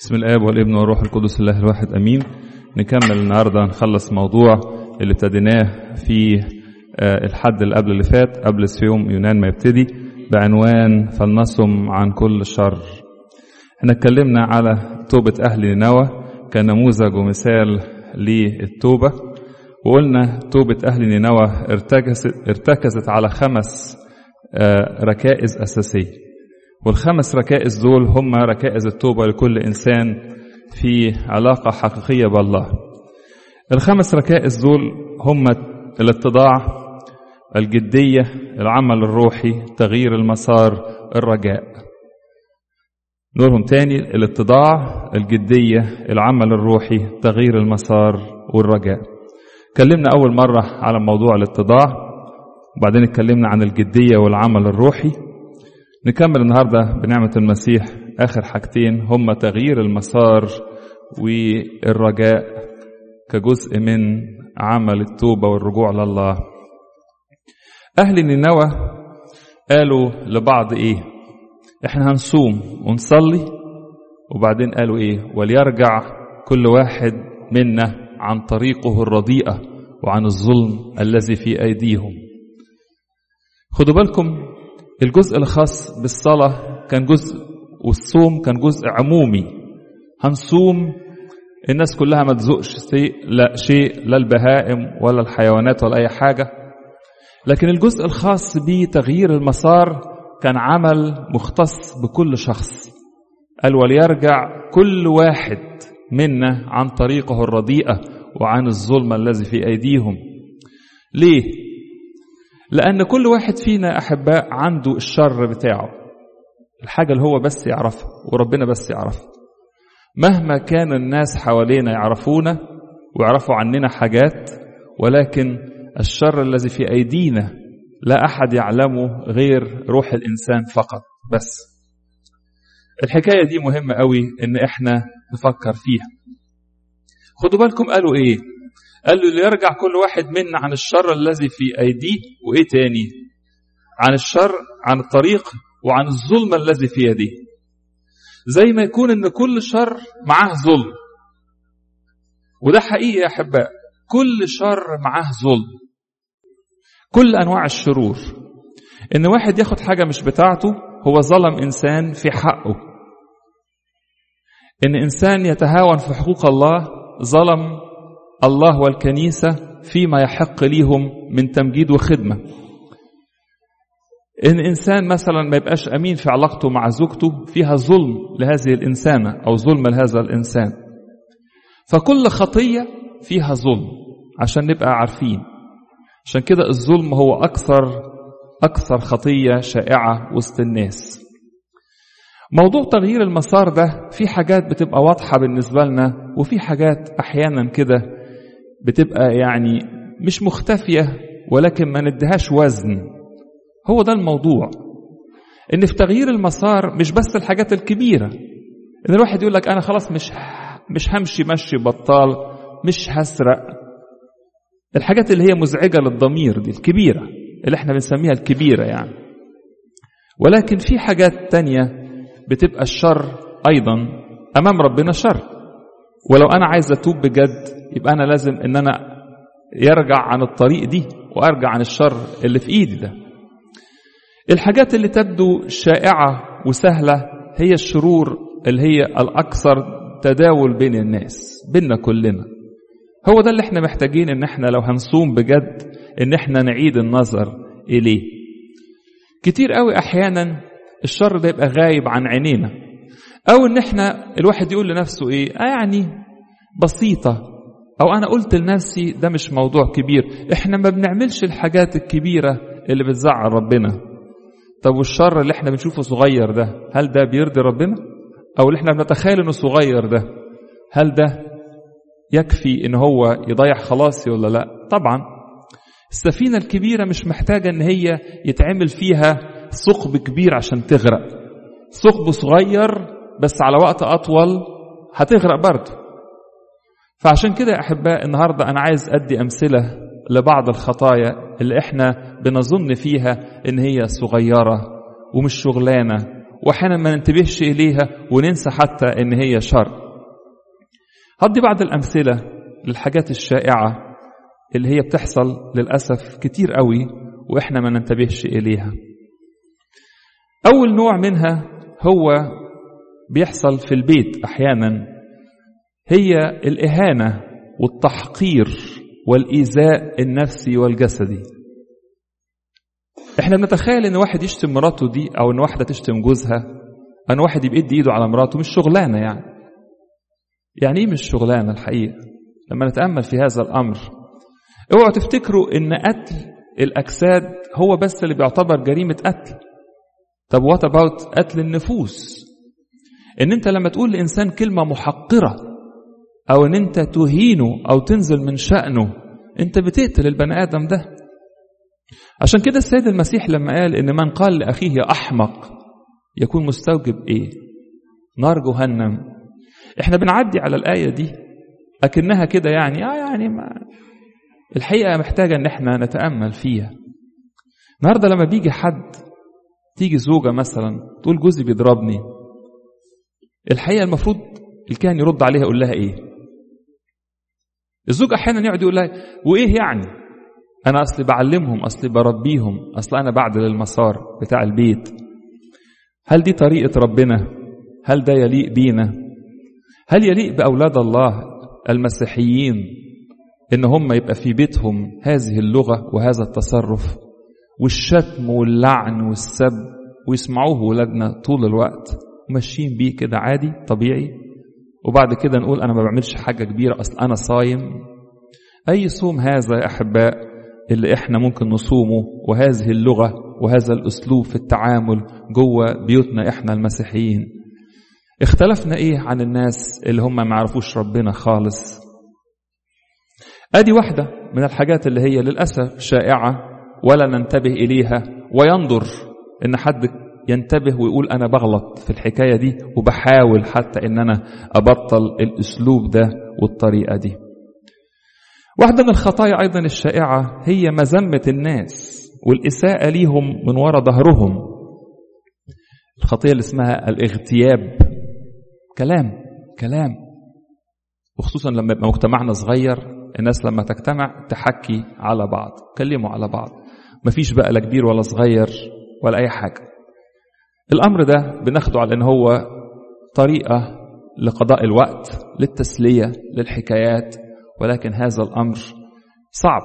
بسم الآب والابن والروح القدس الله الواحد أمين. نكمل النهاردة نخلص موضوع اللي ابتديناه في الحد اللي قبل اللي فات قبل صيام يونان ما يبتدي بعنوان فلنصم عن كل شر. إحنا اتكلمنا على توبة أهل نينوى كنموذج ومثال للتوبة وقلنا توبة أهل نينوى ارتكزت, ارتكزت على خمس ركائز أساسية. والخمس ركائز دول هم ركائز التوبة لكل إنسان في علاقة حقيقية بالله. الخمس ركائز دول هم الاتضاع الجدية العمل الروحي تغيير المسار الرجاء. نقولهم تاني الاتضاع الجدية العمل الروحي تغيير المسار والرجاء. اتكلمنا أول مرة على موضوع الاتضاع وبعدين اتكلمنا عن الجدية والعمل الروحي. نكمل النهاردة بنعمة المسيح. آخر حاجتين هما تغيير المسار والرجاء كجزء من عمل التوبة والرجوع لله أهل نينوى قالوا لبعض إيه؟ إحنا هنصوم ونصلي وبعدين قالوا إيه؟ وليرجع كل واحد منا عن طريقه الرديئة وعن الظلم الذي في أيديهم. خدوا بالكم الجزء الخاص بالصلاة كان جزء والصوم كان جزء عمومي. هنصوم الناس كلها ما شيء لا شيء لا البهائم ولا الحيوانات ولا أي حاجة. لكن الجزء الخاص بتغيير المسار كان عمل مختص بكل شخص. قال وليرجع كل واحد منا عن طريقه الرديئة وعن الظلم الذي في أيديهم. ليه؟ لأن كل واحد فينا أحباء عنده الشر بتاعه. الحاجة اللي هو بس يعرفها وربنا بس يعرفها. مهما كان الناس حوالينا يعرفونا ويعرفوا عننا حاجات ولكن الشر الذي في أيدينا لا أحد يعلمه غير روح الإنسان فقط بس. الحكاية دي مهمة قوي إن إحنا نفكر فيها. خدوا بالكم قالوا إيه؟ قالوا ليرجع كل واحد منا عن الشر الذي في أيديه وإيه تاني؟ عن الشر عن الطريق وعن الظلم الذي في يديه. زي ما يكون إن كل شر معاه ظلم. وده حقيقي يا أحباء كل شر معاه ظلم. كل أنواع الشرور. إن واحد ياخد حاجة مش بتاعته هو ظلم إنسان في حقه. إن إنسان يتهاون في حقوق الله ظلم الله والكنيسة فيما يحق ليهم من تمجيد وخدمة. إن إنسان مثلا ما يبقاش أمين في علاقته مع زوجته فيها ظلم لهذه الإنسانة أو ظلم لهذا الإنسان. فكل خطية فيها ظلم عشان نبقى عارفين. عشان كده الظلم هو أكثر أكثر خطية شائعة وسط الناس. موضوع تغيير المسار ده في حاجات بتبقى واضحة بالنسبة لنا وفي حاجات أحيانا كده بتبقى يعني مش مختفية ولكن ما نديهاش وزن. هو ده الموضوع. إن في تغيير المسار مش بس الحاجات الكبيرة. إن الواحد يقول لك أنا خلاص مش مش همشي مشي بطال مش هسرق. الحاجات اللي هي مزعجة للضمير دي الكبيرة اللي إحنا بنسميها الكبيرة يعني. ولكن في حاجات تانية بتبقى الشر أيضا. أمام ربنا شر. ولو أنا عايز أتوب بجد يبقى أنا لازم إن أنا يرجع عن الطريق دي وأرجع عن الشر اللي في إيدي ده. الحاجات اللي تبدو شائعة وسهلة هي الشرور اللي هي الأكثر تداول بين الناس بيننا كلنا. هو ده اللي إحنا محتاجين إن إحنا لو هنصوم بجد إن إحنا نعيد النظر إليه. كتير قوي أحيانا الشر ده يبقى غايب عن عينينا. أو إن إحنا الواحد يقول لنفسه إيه؟ آه يعني بسيطة. أو أنا قلت لنفسي ده مش موضوع كبير. إحنا ما بنعملش الحاجات الكبيرة اللي بتزعل ربنا. طب والشر اللي إحنا بنشوفه صغير ده هل ده بيرضي ربنا؟ أو اللي إحنا بنتخيل إنه صغير ده هل ده يكفي إن هو يضيع خلاصي ولا لأ؟ طبعا. السفينة الكبيرة مش محتاجة إن هي يتعمل فيها ثقب كبير عشان تغرق. ثقب صغير بس على وقت أطول هتغرق برضه. فعشان كده يا أحباء النهارده أنا عايز أدي أمثلة لبعض الخطايا اللي إحنا بنظن فيها إن هي صغيرة ومش شغلانة وأحيانا ما ننتبهش إليها وننسى حتى إن هي شر. هدي بعض الأمثلة للحاجات الشائعة اللي هي بتحصل للأسف كتير قوي وإحنا ما ننتبهش إليها. أول نوع منها هو بيحصل في البيت أحيانا. هي الإهانة والتحقير والإيذاء النفسي والجسدي. إحنا بنتخيل إن واحد يشتم مراته دي أو إن واحدة تشتم جوزها إن واحد يبقى يدي إيده على مراته مش شغلانة يعني. يعني إيه مش شغلانة الحقيقة؟ لما نتأمل في هذا الأمر. اوعوا تفتكروا إن قتل الأجساد هو بس اللي بيعتبر جريمة قتل. طب وات اباوت قتل النفوس؟ إن أنت لما تقول لإنسان كلمة محقرة أو إن أنت تهينه أو تنزل من شأنه أنت بتقتل البني آدم ده. عشان كده السيد المسيح لما قال إن من قال لأخيه يا أحمق يكون مستوجب إيه؟ نار جهنم. إحنا بنعدي على الآية دي أكنها كده يعني آه يعني ما الحقيقة محتاجة إن إحنا نتأمل فيها. النهارده لما بيجي حد تيجي زوجة مثلا تقول جوزي بيضربني الحقيقة المفروض الكاهن يرد عليها يقول لها إيه؟ الزوج أحيانا يقعد يقول لها وإيه يعني؟ أنا أصلي بعلمهم أصلي بربيهم أصل أنا بعدل المسار بتاع البيت. هل دي طريقة ربنا؟ هل ده يليق بينا؟ هل يليق بأولاد الله المسيحيين إن هم يبقى في بيتهم هذه اللغة وهذا التصرف والشتم واللعن والسب ويسمعوه ولادنا طول الوقت وماشيين بيه كده عادي طبيعي؟ وبعد كده نقول أنا ما بعملش حاجة كبيرة أصل أنا صايم. أي صوم هذا يا أحباء اللي إحنا ممكن نصومه وهذه اللغة وهذا الأسلوب في التعامل جوه بيوتنا إحنا المسيحيين. اختلفنا إيه عن الناس اللي هم ما يعرفوش ربنا خالص؟ أدي واحدة من الحاجات اللي هي للأسف شائعة ولا ننتبه إليها وينظر إن حد ينتبه ويقول أنا بغلط في الحكاية دي وبحاول حتى إن أنا أبطل الأسلوب ده والطريقة دي. واحدة من الخطايا أيضا الشائعة هي مذمة الناس والإساءة ليهم من وراء ظهرهم. الخطية اللي اسمها الاغتياب. كلام كلام. وخصوصا لما يبقى مجتمعنا صغير الناس لما تجتمع تحكي على بعض كلموا على بعض. مفيش بقى لا كبير ولا صغير ولا أي حاجة. الأمر ده بناخده على إن هو طريقة لقضاء الوقت للتسلية للحكايات ولكن هذا الأمر صعب.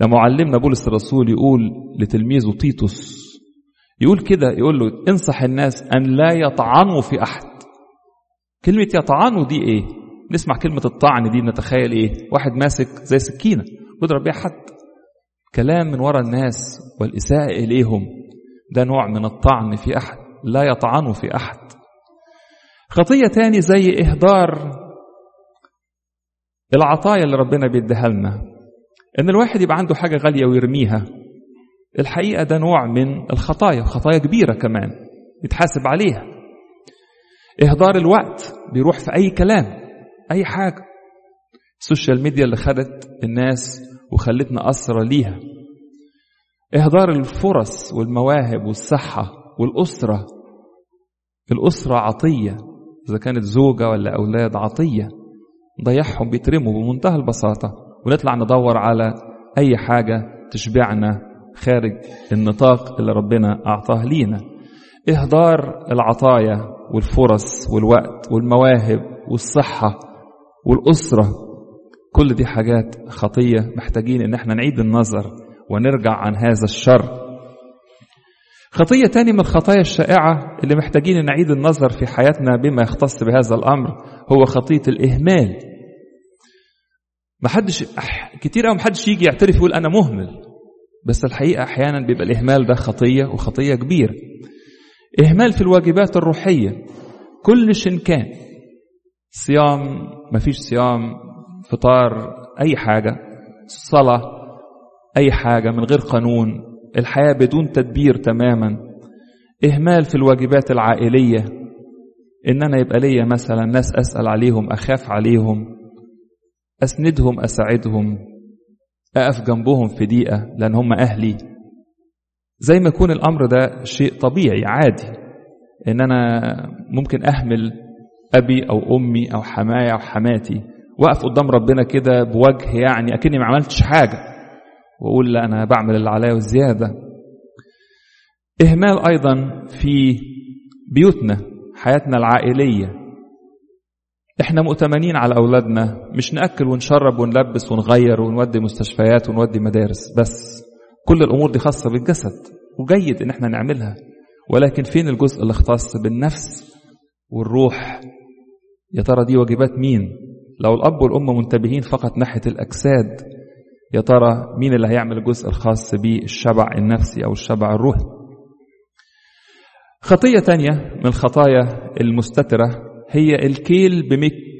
ده معلمنا بولس الرسول يقول لتلميذه تيتوس يقول كده يقول له انصح الناس أن لا يطعنوا في أحد. كلمة يطعنوا دي إيه؟ نسمع كلمة الطعن دي نتخيل إيه؟ واحد ماسك زي سكينة بيضرب بيها حد. كلام من وراء الناس والإساءة إليهم. ده نوع من الطعن في أحد لا يطعنوا في أحد. خطية تاني زي إهدار العطايا اللي ربنا بيديها لنا إن الواحد يبقى عنده حاجة غالية ويرميها. الحقيقة ده نوع من الخطايا خطايا كبيرة كمان يتحاسب عليها. إهدار الوقت بيروح في أي كلام أي حاجة. السوشيال ميديا اللي خدت الناس وخلتنا أسرى ليها. إهدار الفرص والمواهب والصحة والأسرة. الأسرة عطية. إذا كانت زوجة ولا أولاد عطية. ضيعهم بيترموا بمنتهى البساطة. ونطلع ندور على أي حاجة تشبعنا خارج النطاق اللي ربنا أعطاه لينا. إهدار العطايا والفرص والوقت والمواهب والصحة والأسرة. كل دي حاجات خطية محتاجين إن إحنا نعيد النظر. ونرجع عن هذا الشر. خطية تاني من الخطايا الشائعة اللي محتاجين نعيد النظر في حياتنا بما يختص بهذا الأمر هو خطية الإهمال. ما حدش كتير أو ما حدش يجي يعترف يقول أنا مهمل بس الحقيقة أحيانا بيبقى الإهمال ده خطية وخطية كبيرة. إهمال في الواجبات الروحية كل شيء كان صيام مفيش صيام فطار أي حاجة صلاة أي حاجة من غير قانون. الحياة بدون تدبير تماما. إهمال في الواجبات العائلية. إن أنا يبقى ليا مثلا ناس أسأل عليهم أخاف عليهم أسندهم أساعدهم أقف جنبهم في دقيقة لأن هم أهلي. زي ما يكون الأمر ده شيء طبيعي عادي. إن أنا ممكن أهمل أبي أو أمي أو حمايا أو حماتي. وأقف قدام ربنا كده بوجه يعني أكني ما عملتش حاجة. وأقول لا أنا بعمل اللي عليا والزيادة إهمال أيضا في بيوتنا حياتنا العائلية. إحنا مؤتمنين على أولادنا مش نأكل ونشرب ونلبس ونغير ونودي مستشفيات ونودي مدارس بس كل الأمور دي خاصة بالجسد وجيد إن إحنا نعملها. ولكن فين الجزء اللي اختص بالنفس والروح؟ يا ترى دي واجبات مين؟ لو الأب والأم منتبهين فقط ناحية الأجساد يا ترى مين اللي هيعمل الجزء الخاص بالشبع النفسي أو الشبع الروحي؟ خطية تانية من الخطايا المستترة هي الكيل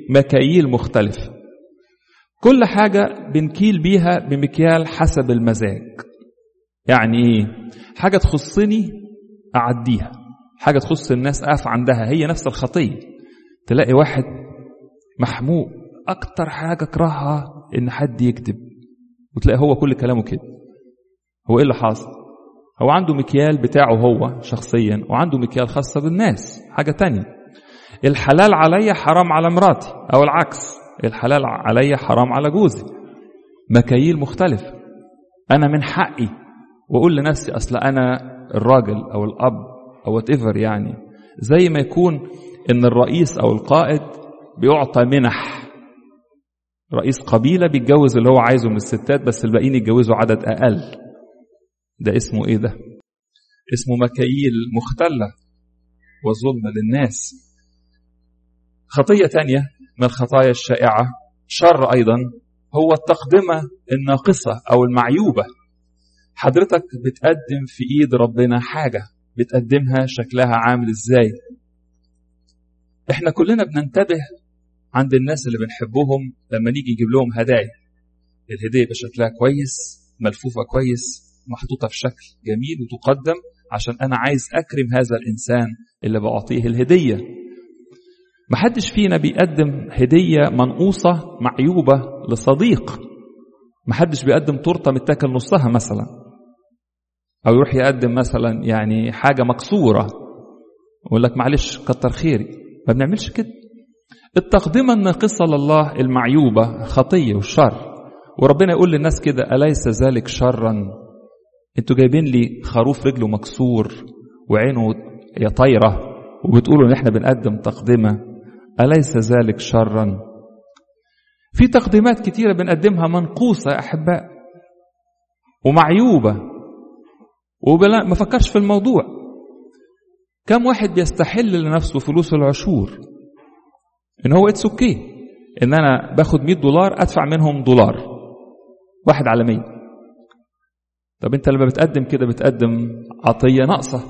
بمكاييل مختلفة كل حاجة بنكيل بيها بمكيال حسب المزاج. يعني إيه؟ حاجة تخصني أعديها. حاجة تخص الناس أقف عندها. هي نفس الخطية. تلاقي واحد محموق. أكتر حاجة كرهها إن حد يكذب. وتلاقي هو كل كلامه كده. هو إيه اللي حاصل؟ هو عنده مكيال بتاعه هو شخصيا وعنده مكيال خاصة بالناس حاجة تانية. الحلال عليا حرام على مراتي أو العكس الحلال عليا حرام على جوزي. مكاييل مختلفة أنا من حقي وأقول لنفسي أصل أنا الراجل أو الأب أو وات ايفر يعني. زي ما يكون إن الرئيس أو القائد بيعطى منح رئيس قبيلة بيتجوز اللي هو عايزه من الستات بس الباقيين يتجوزوا عدد أقل. ده اسمه إيه ده؟ اسمه مكاييل مختلة وظلم للناس. خطية تانية من الخطايا الشائعة شر أيضا هو التقدمة الناقصة أو المعيوبة. حضرتك بتقدم في إيد ربنا حاجة بتقدمها شكلها عامل إزاي؟ إحنا كلنا بننتبه عند الناس اللي بنحبهم لما نيجي نجيب لهم هدايا. الهدية يبقى شكلها كويس ملفوفة كويس محطوطة في شكل جميل وتقدم عشان أنا عايز أكرم هذا الإنسان اللي بعطيه الهدية. محدش فينا بيقدم هدية منقوصة معيوبة لصديق. محدش بيقدم تورتة متاكل نصها مثلا. أو يروح يقدم مثلا يعني حاجة مكسورة ويقول لك معلش كتر خيري. ما بنعملش كده. التقدمة الناقصة لله المعيوبة خطية وشر. وربنا يقول للناس كده أليس ذلك شرا؟ أنتوا جايبين لي خروف رجله مكسور وعينه يا طايرة وبتقولوا إن إحنا بنقدم تقدمة أليس ذلك شرا؟ في تقديمات كتيرة بنقدمها منقوصة يا أحباء ومعيوبة وبلا ما فكرش في الموضوع. كم واحد بيستحل لنفسه فلوس العشور؟ إن هو it's okay إن أنا باخد 100 دولار أدفع منهم دولار. واحد على 100 طب أنت لما بتقدم كده بتقدم عطية ناقصة.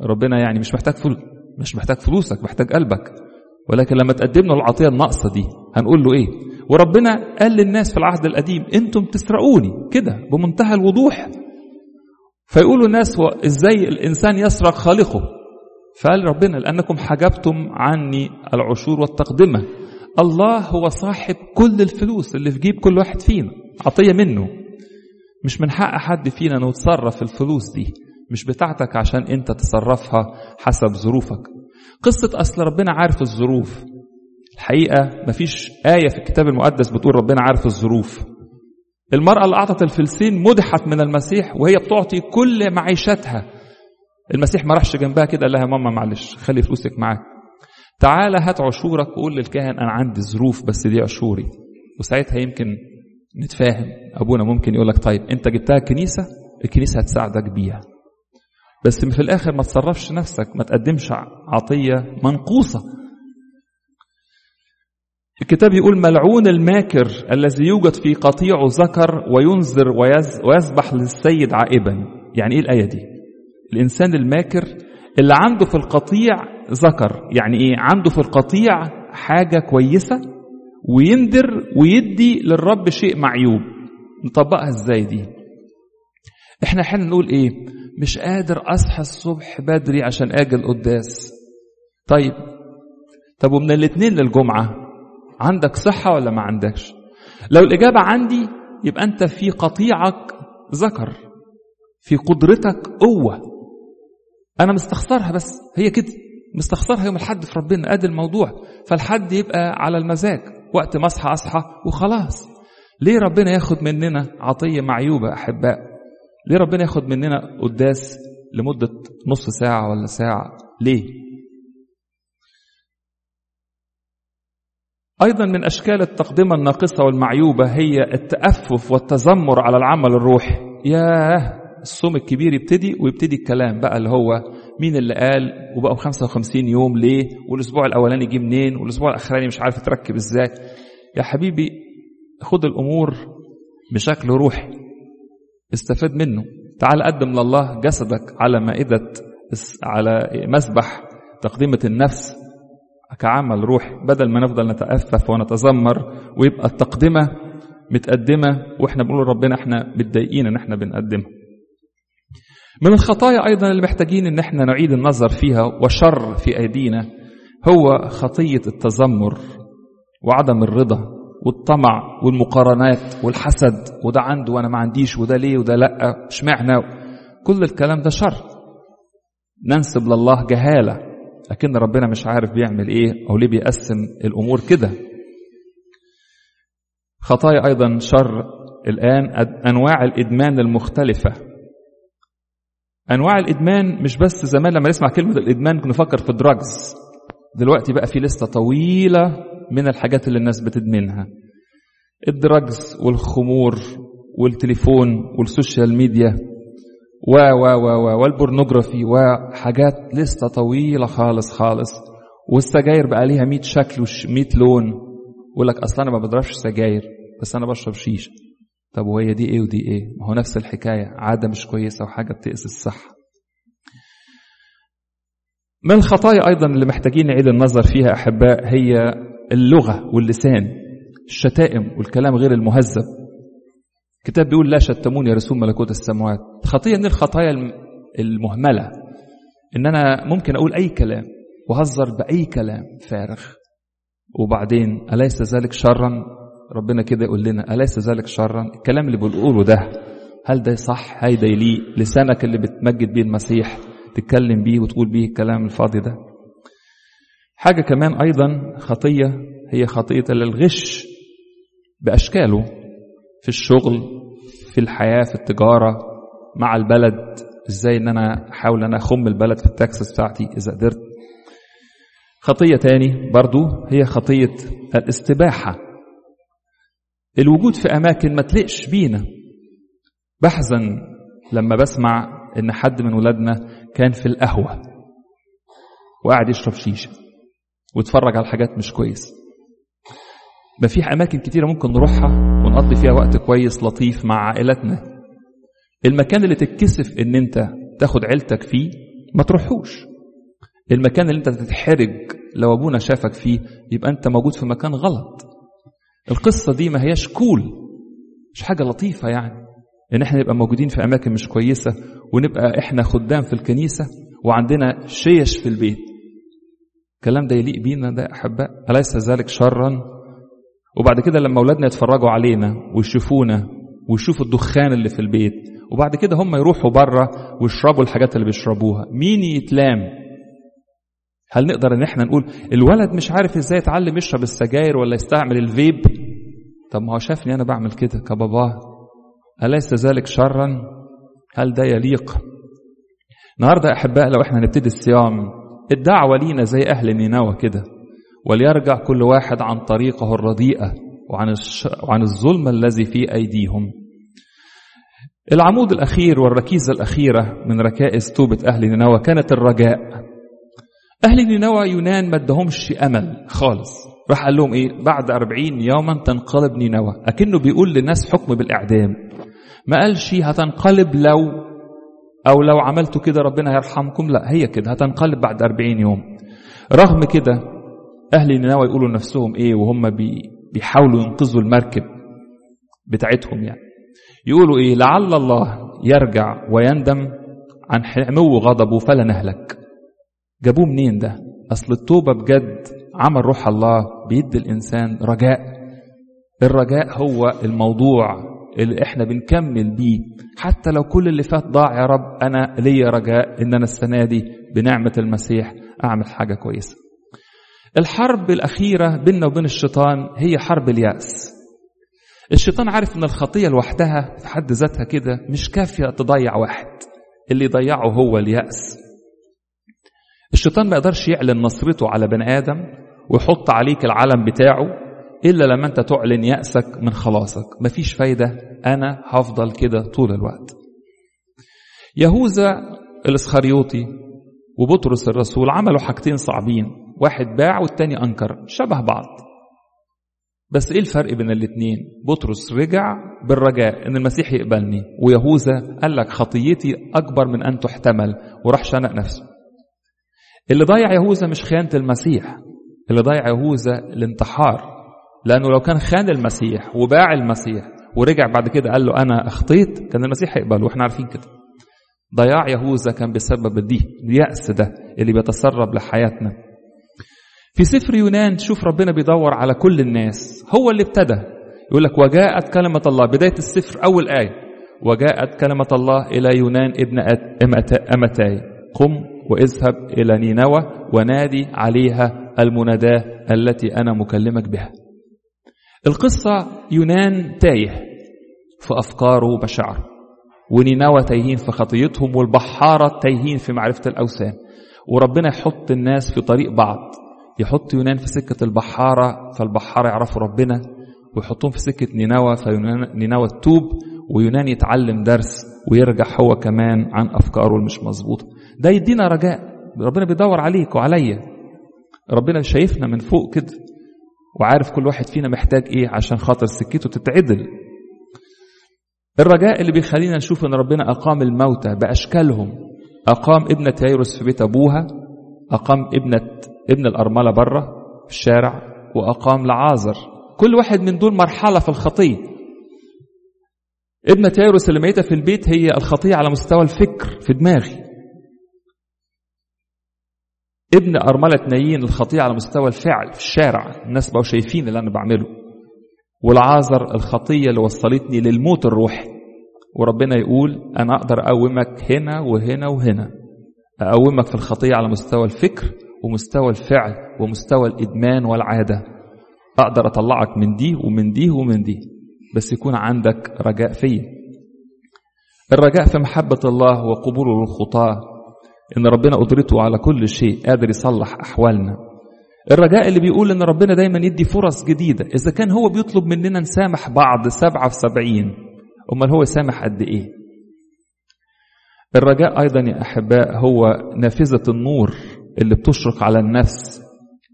ربنا يعني مش محتاج فلوس مش محتاج فلوسك محتاج قلبك. ولكن لما تقدم له العطية الناقصة دي هنقول له إيه؟ وربنا قال للناس في العهد القديم أنتم تسرقوني. كده بمنتهى الوضوح. فيقولوا الناس إزاي الإنسان يسرق خالقه؟ فقال ربنا لأنكم حجبتم عني العشور والتقدمة. الله هو صاحب كل الفلوس اللي في جيب كل واحد فينا. عطية منه. مش من حق حد فينا إنه يتصرف الفلوس دي. مش بتاعتك عشان أنت تصرفها حسب ظروفك. قصة أصل ربنا عارف الظروف. الحقيقة مفيش آية في الكتاب المقدس بتقول ربنا عارف الظروف. المرأة اللي أعطت الفلسين مدحت من المسيح وهي بتعطي كل معيشتها. المسيح ما راحش جنبها كده قال لها ماما معلش خلي فلوسك معاك. تعالى هات عشورك وقول للكاهن أنا عندي ظروف بس دي عشوري. وساعتها يمكن نتفاهم أبونا ممكن يقول لك طيب أنت جبتها الكنيسة الكنيسة هتساعدك بيها. بس في الآخر ما تصرفش نفسك ما تقدمش عطية منقوصة. الكتاب يقول ملعون الماكر الذي يوجد في قطيع ذكر وينذر ويذبح للسيد عائبا. يعني إيه الآية دي؟ الإنسان الماكر اللي عنده في القطيع ذكر. يعني إيه؟ عنده في القطيع حاجة كويسة ويندر ويدي للرب شيء معيوب. نطبقها إزاي دي؟ إحنا أحيانا نقول إيه؟ مش قادر أصحى الصبح بدري عشان آجي القداس. طيب طب ومن الاثنين للجمعة؟ عندك صحة ولا ما عندكش؟ لو الإجابة عندي يبقى أنت في قطيعك ذكر في قدرتك قوة. أنا مستخسرها بس هي كده. مستخسرها يوم الحد في ربنا أدي الموضوع. فالحد يبقى على المزاج. وقت ما أصحى أصحى وخلاص. ليه ربنا ياخد مننا عطية معيوبة أحباء؟ ليه ربنا ياخد مننا قداس لمدة نص ساعة ولا ساعة؟ ليه؟ أيضا من أشكال التقدمة الناقصة والمعيوبة هي التأفف والتذمر على العمل الروحي. ياه! الصوم الكبير يبتدي ويبتدي الكلام بقى اللي هو مين اللي قال وبقوا 55 يوم ليه؟ والأسبوع الأولاني جه منين؟ والأسبوع الأخراني مش عارف تركب إزاي. يا حبيبي خد الأمور بشكل روحي. استفاد منه. تعال قدم لله جسدك على مائدة على مسبح تقديمة النفس كعمل روحي. بدل ما نفضل نتأفف ونتذمر ويبقى التقدمة متقدمة وإحنا بنقول ربنا إحنا متضايقين إن إحنا بنقدمها. من الخطايا أيضا اللي محتاجين إن إحنا نعيد النظر فيها وشر في أيدينا هو خطية التذمر وعدم الرضا والطمع والمقارنات والحسد وده عنده وأنا ما عنديش وده ليه وده لأ اشمعنى؟ كل الكلام ده شر. ننسب لله جهالة لكن ربنا مش عارف بيعمل إيه أو ليه بيقسم الأمور كده. خطايا أيضا شر الآن أنواع الإدمان المختلفة. أنواع الإدمان مش بس زمان لما نسمع كلمة الإدمان كنا نفكر في drugs دلوقتي بقى في لستة طويلة من الحاجات اللي الناس بتدمنها. ال drugs والخمور والتليفون وال social media و و و و وال pornography وحاجات لستة طويلة خالص خالص. والسجاير بقى ليها 100 شكل و100 لون. يقول لك أصل أنا ما بضربش سجاير بس أنا بشرب شيشه طب وهي دي إيه ودي إيه؟ ما هو نفس الحكاية عادة مش كويسة وحاجة بتأذي الصحة. من الخطايا أيضا اللي محتاجين نعيد النظر فيها أحباء؟ هي اللغة واللسان الشتائم والكلام غير المهذب. الكتاب بيقول لا شتمون يا رسول ملكوت السماوات. خطية من الخطايا المهملة إن أنا ممكن أقول أي كلام وهزر بأي كلام فارغ. وبعدين أليس ذلك شرا؟ ربنا كده يقول لنا أليس ذلك شرا؟ الكلام اللي بنقوله ده هل ده صح؟ هل ده يليق لسانك اللي بتمجد بيه المسيح تتكلم بيه وتقول بيه الكلام الفاضي ده. حاجة كمان أيضا خطية هي خطية الغش بأشكاله في الشغل في الحياة في التجارة مع البلد. إزاي إن أنا أحاول إن أنا أخم البلد في التاكسس بتاعتي؟ إذا قدرت. خطية تاني برضو هي خطية الاستباحة. الوجود في أماكن ما تلقش بينا. بحزن لما بسمع إن حد من ولادنا كان في القهوة وقاعد يشرب شيشة ويتفرج على حاجات مش كويس. ما في أماكن كتيرة ممكن نروحها ونقضي فيها وقت كويس لطيف مع عائلتنا المكان اللي تتكسف إن أنت تاخد عيلتك فيه ما تروحوش. المكان اللي أنت تتحرج لو أبونا شافك فيه يبقى أنت موجود في مكان غلط. القصة دي ما هياش كول مش حاجة لطيفة يعني. إن إحنا نبقى موجودين في أماكن مش كويسة ونبقى إحنا خدام في الكنيسة وعندنا شيش في البيت. الكلام ده يليق بينا ده أحباء. أليس ذلك شرا؟ وبعد كده لما أولادنا يتفرجوا علينا ويشوفونا ويشوفوا الدخان اللي في البيت وبعد كده هم يروحوا بره ويشربوا الحاجات اللي بيشربوها. مين يتلام؟ هل نقدر إن إحنا نقول الولد مش عارف إزاي يتعلم يشرب السجاير ولا يستعمل الفيب؟ طب ما هو شافني أنا بعمل كده كباباه أليس ذلك شرا؟ هل ده يليق؟ النهارده أحباء لو إحنا نبتدي الصيام الدعوة لينا زي أهل نينوى كده وليرجع كل واحد عن طريقه الرديئة وعن الش... وعن الظلم الذي في أيديهم. العمود الأخير والركيزة الأخيرة من ركائز توبة أهل نينوى كانت الرجاء. أهل نينوى يونان ما ادهمش أمل خالص. راح قال لهم إيه؟ بعد أربعين يوما تنقلب نينوى. أكنه بيقول للناس حكم بالإعدام. ما قالش هتنقلب لو أو لو عملتوا كده ربنا هيرحمكم لا هي كده. هتنقلب بعد أربعين يوم. رغم كده أهل نينوى يقولوا لنفسهم إيه؟ وهم بي بيحاولوا ينقذوا المركب بتاعتهم يعني. يقولوا إيه؟ لعل الله يرجع ويندم عن حمو غضبه فلا نهلك. جابوه منين ده؟ أصل التوبة بجد عمل روح الله بيدي الإنسان رجاء. الرجاء هو الموضوع اللي إحنا بنكمل بيه. حتى لو كل اللي فات ضاع يا رب أنا ليا رجاء إن أنا السنة دي بنعمة المسيح أعمل حاجة كويسة. الحرب الأخيرة بيننا وبين الشيطان هي حرب اليأس. الشيطان عارف إن الخطية لوحدها في حد ذاتها كده مش كافية تضيع واحد. اللي يضيعه هو اليأس. الشيطان ما يقدرش يعلن نصرته على بني آدم ويحط عليك العلم بتاعه إلا لما أنت تعلن يأسك من خلاصك. مفيش فايدة. أنا هفضل كده طول الوقت. يهوذا الإسخريوطي وبطرس الرسول عملوا حاجتين صعبين. واحد باع والتاني أنكر. شبه بعض. بس إيه الفرق بين الاتنين؟ بطرس رجع بالرجاء إن المسيح يقبلني. ويهوذا قال لك خطيتي أكبر من أن تحتمل. وراح شنق نفسه. اللي ضيع يهوذا مش خيانة المسيح اللي ضيع يهوذا الانتحار. لأنه لو كان خان المسيح وباع المسيح ورجع بعد كده قال له أنا أخطيت كان المسيح هيقبله وإحنا عارفين كده. ضياع يهوذا كان بسبب دي اليأس ده اللي بيتسرب لحياتنا. في سفر يونان تشوف ربنا بيدور على كل الناس هو اللي ابتدى. يقول لك وجاءت كلمة الله بداية السفر أول آية. وجاءت كلمة الله إلى يونان ابن أمتاي. قم واذهب إلى نينوى ونادي عليها المناداة التي أنا مكلمك بها. القصة يونان تايه في أفكاره ومشاعره ونينوى تايهين في خطيتهم والبحارة تايهين في معرفة الأوثان. وربنا يحط الناس في طريق بعض يحط يونان في سكة البحارة فالبحارة يعرفوا ربنا ويحطهم في سكة نينوى فنينوى تتوب ويونان يتعلم درس ويرجع هو كمان عن أفكاره المش مظبوطة. ده يدينا رجاء. ربنا بيدور عليك وعليا. ربنا شايفنا من فوق كده وعارف كل واحد فينا محتاج إيه عشان خاطر سكته تتعدل. الرجاء اللي بيخلينا نشوف إن ربنا أقام الموتى بأشكالهم. أقام ابنة ييروس في بيت أبوها أقام ابنة ابن الأرملة بره في الشارع وأقام لعازر كل واحد من دول مرحلة في الخطية. ابنة ييروس اللي ميتة في البيت هي الخطية على مستوى الفكر في دماغي. ابن أرملة نايين الخطية على مستوى الفعل في الشارع. الناس بقوا شايفين اللي أنا بعمله. والعازر الخطية اللي وصلتني للموت الروحي. وربنا يقول أنا أقدر أقومك هنا وهنا وهنا. أقومك في الخطية على مستوى الفكر ومستوى الفعل ومستوى الإدمان والعادة. أقدر أطلعك من دي ومن دي ومن دي. بس يكون عندك رجاء فيا. الرجاء في محبة الله وقبوله للخطاة إن ربنا قدرته على كل شيء قادر يصلح أحوالنا. الرجاء اللي بيقول إن ربنا دايما يدي فرص جديدة. إذا كان هو بيطلب مننا نسامح بعض سبعة في سبعين أمال هو يسامح قد إيه؟ الرجاء أيضا يا أحباء هو نافذة النور اللي بتشرق على النفس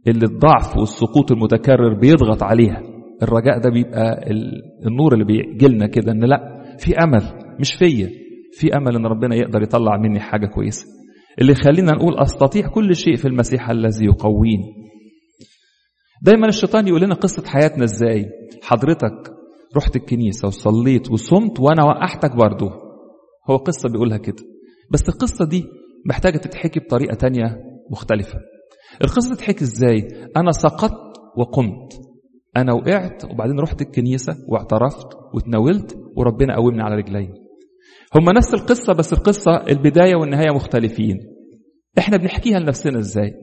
اللي الضعف والسقوط المتكرر بيضغط عليها. الرجاء ده بيبقى النور اللي بيجيلنا كده إن لأ في أمل مش فيا. في أمل إن ربنا يقدر يطلع مني حاجة كويسة. اللي يخلينا نقول أستطيع كل شيء في المسيح الذي يقويني. دايما الشيطان يقول لنا قصة حياتنا إزاي؟ حضرتك رحت الكنيسة وصليت وصمت وأنا وقحتك برضه. هو قصة بيقولها كده. بس القصة دي محتاجة تتحكي بطريقة تانية مختلفة. القصة تتحكي إزاي؟ أنا سقطت وقمت. أنا وقعت وبعدين رحت الكنيسة واعترفت وتناولت وربنا قومني على رجلي. هما نفس القصة بس القصة البداية والنهاية مختلفين. إحنا بنحكيها لنفسنا إزاي؟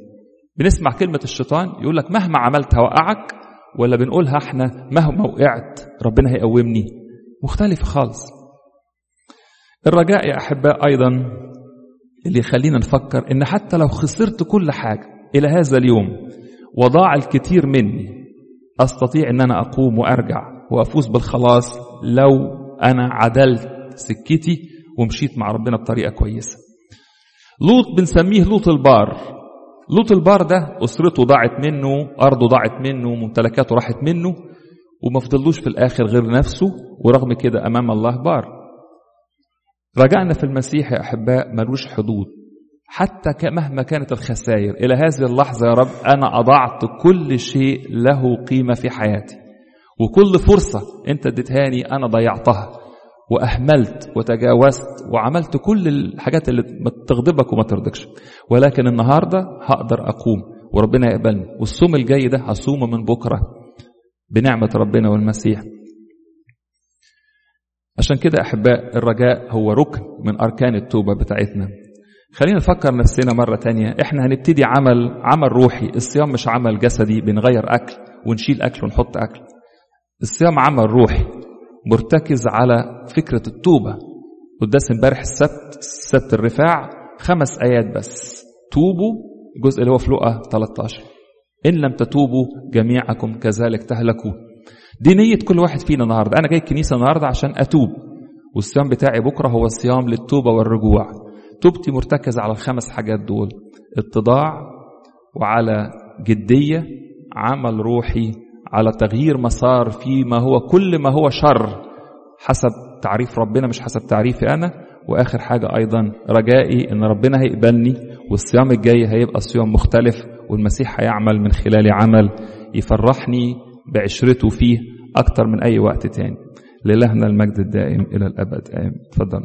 بنسمع كلمة الشيطان يقول لك مهما عملت هوقعك ولا بنقولها إحنا مهما وقعت ربنا هيقومني؟ مختلف خالص. الرجاء يا أحباء أيضا اللي يخلينا نفكر إن حتى لو خسرت كل حاجة إلى هذا اليوم وضاع الكثير مني أستطيع إن أنا أقوم وأرجع وأفوز بالخلاص لو أنا عدلت. سكتي ومشيت مع ربنا بطريقة كويسة. لوط بنسميه لوط البار. لوط البار ده أسرته ضاعت منه أرضه ضاعت منه ممتلكاته راحت منه وما فضلوش في الآخر غير نفسه ورغم كده أمام الله بار. رجعنا في المسيح يا أحباء ملوش حدود. حتى مهما كانت الخسائر إلى هذه اللحظة يا رب أنا أضعت كل شيء له قيمة في حياتي. وكل فرصة أنت اديتهاني أنا ضيعتها. وأهملت وتجاوزت وعملت كل الحاجات اللي تغضبك وما ترضكش. ولكن النهاردة هقدر أقوم وربنا يقبلني والصوم الجاي ده هصومه من بكرة بنعمة ربنا والمسيح. عشان كده أحباء الرجاء هو ركن من أركان التوبة بتاعتنا. خلينا نفكر نفسنا مرة تانية. إحنا هنبتدي عمل عمل روحي. الصيام مش عمل جسدي بنغير أكل ونشيل أكل ونحط أكل. الصيام عمل روحي. مرتكز على فكرة التوبة. قداس امبارح السبت السبت الرفاع خمس آيات بس. توبوا الجزء اللي هو في لقا 13 إن لم تتوبوا جميعكم كذلك تهلكون. دي نية كل واحد فينا النهاردة. أنا جاي الكنيسة النهاردة عشان أتوب. والصيام بتاعي بكرة هو الصيام للتوبة والرجوع. توبتي مرتكزة على الخمس حاجات دول. اتضاع وعلى جدية عمل روحي على تغيير مسار فيما هو كل ما هو شر حسب تعريف ربنا مش حسب تعريفي أنا. وآخر حاجة أيضا رجائي إن ربنا هيقبلني والصيام الجاي هيبقى صيام مختلف والمسيح هيعمل من خلالي عمل يفرحني بعشرته فيه أكتر من أي وقت تاني. لإلهنا المجد الدائم إلى الأبد. آمين. تفضل.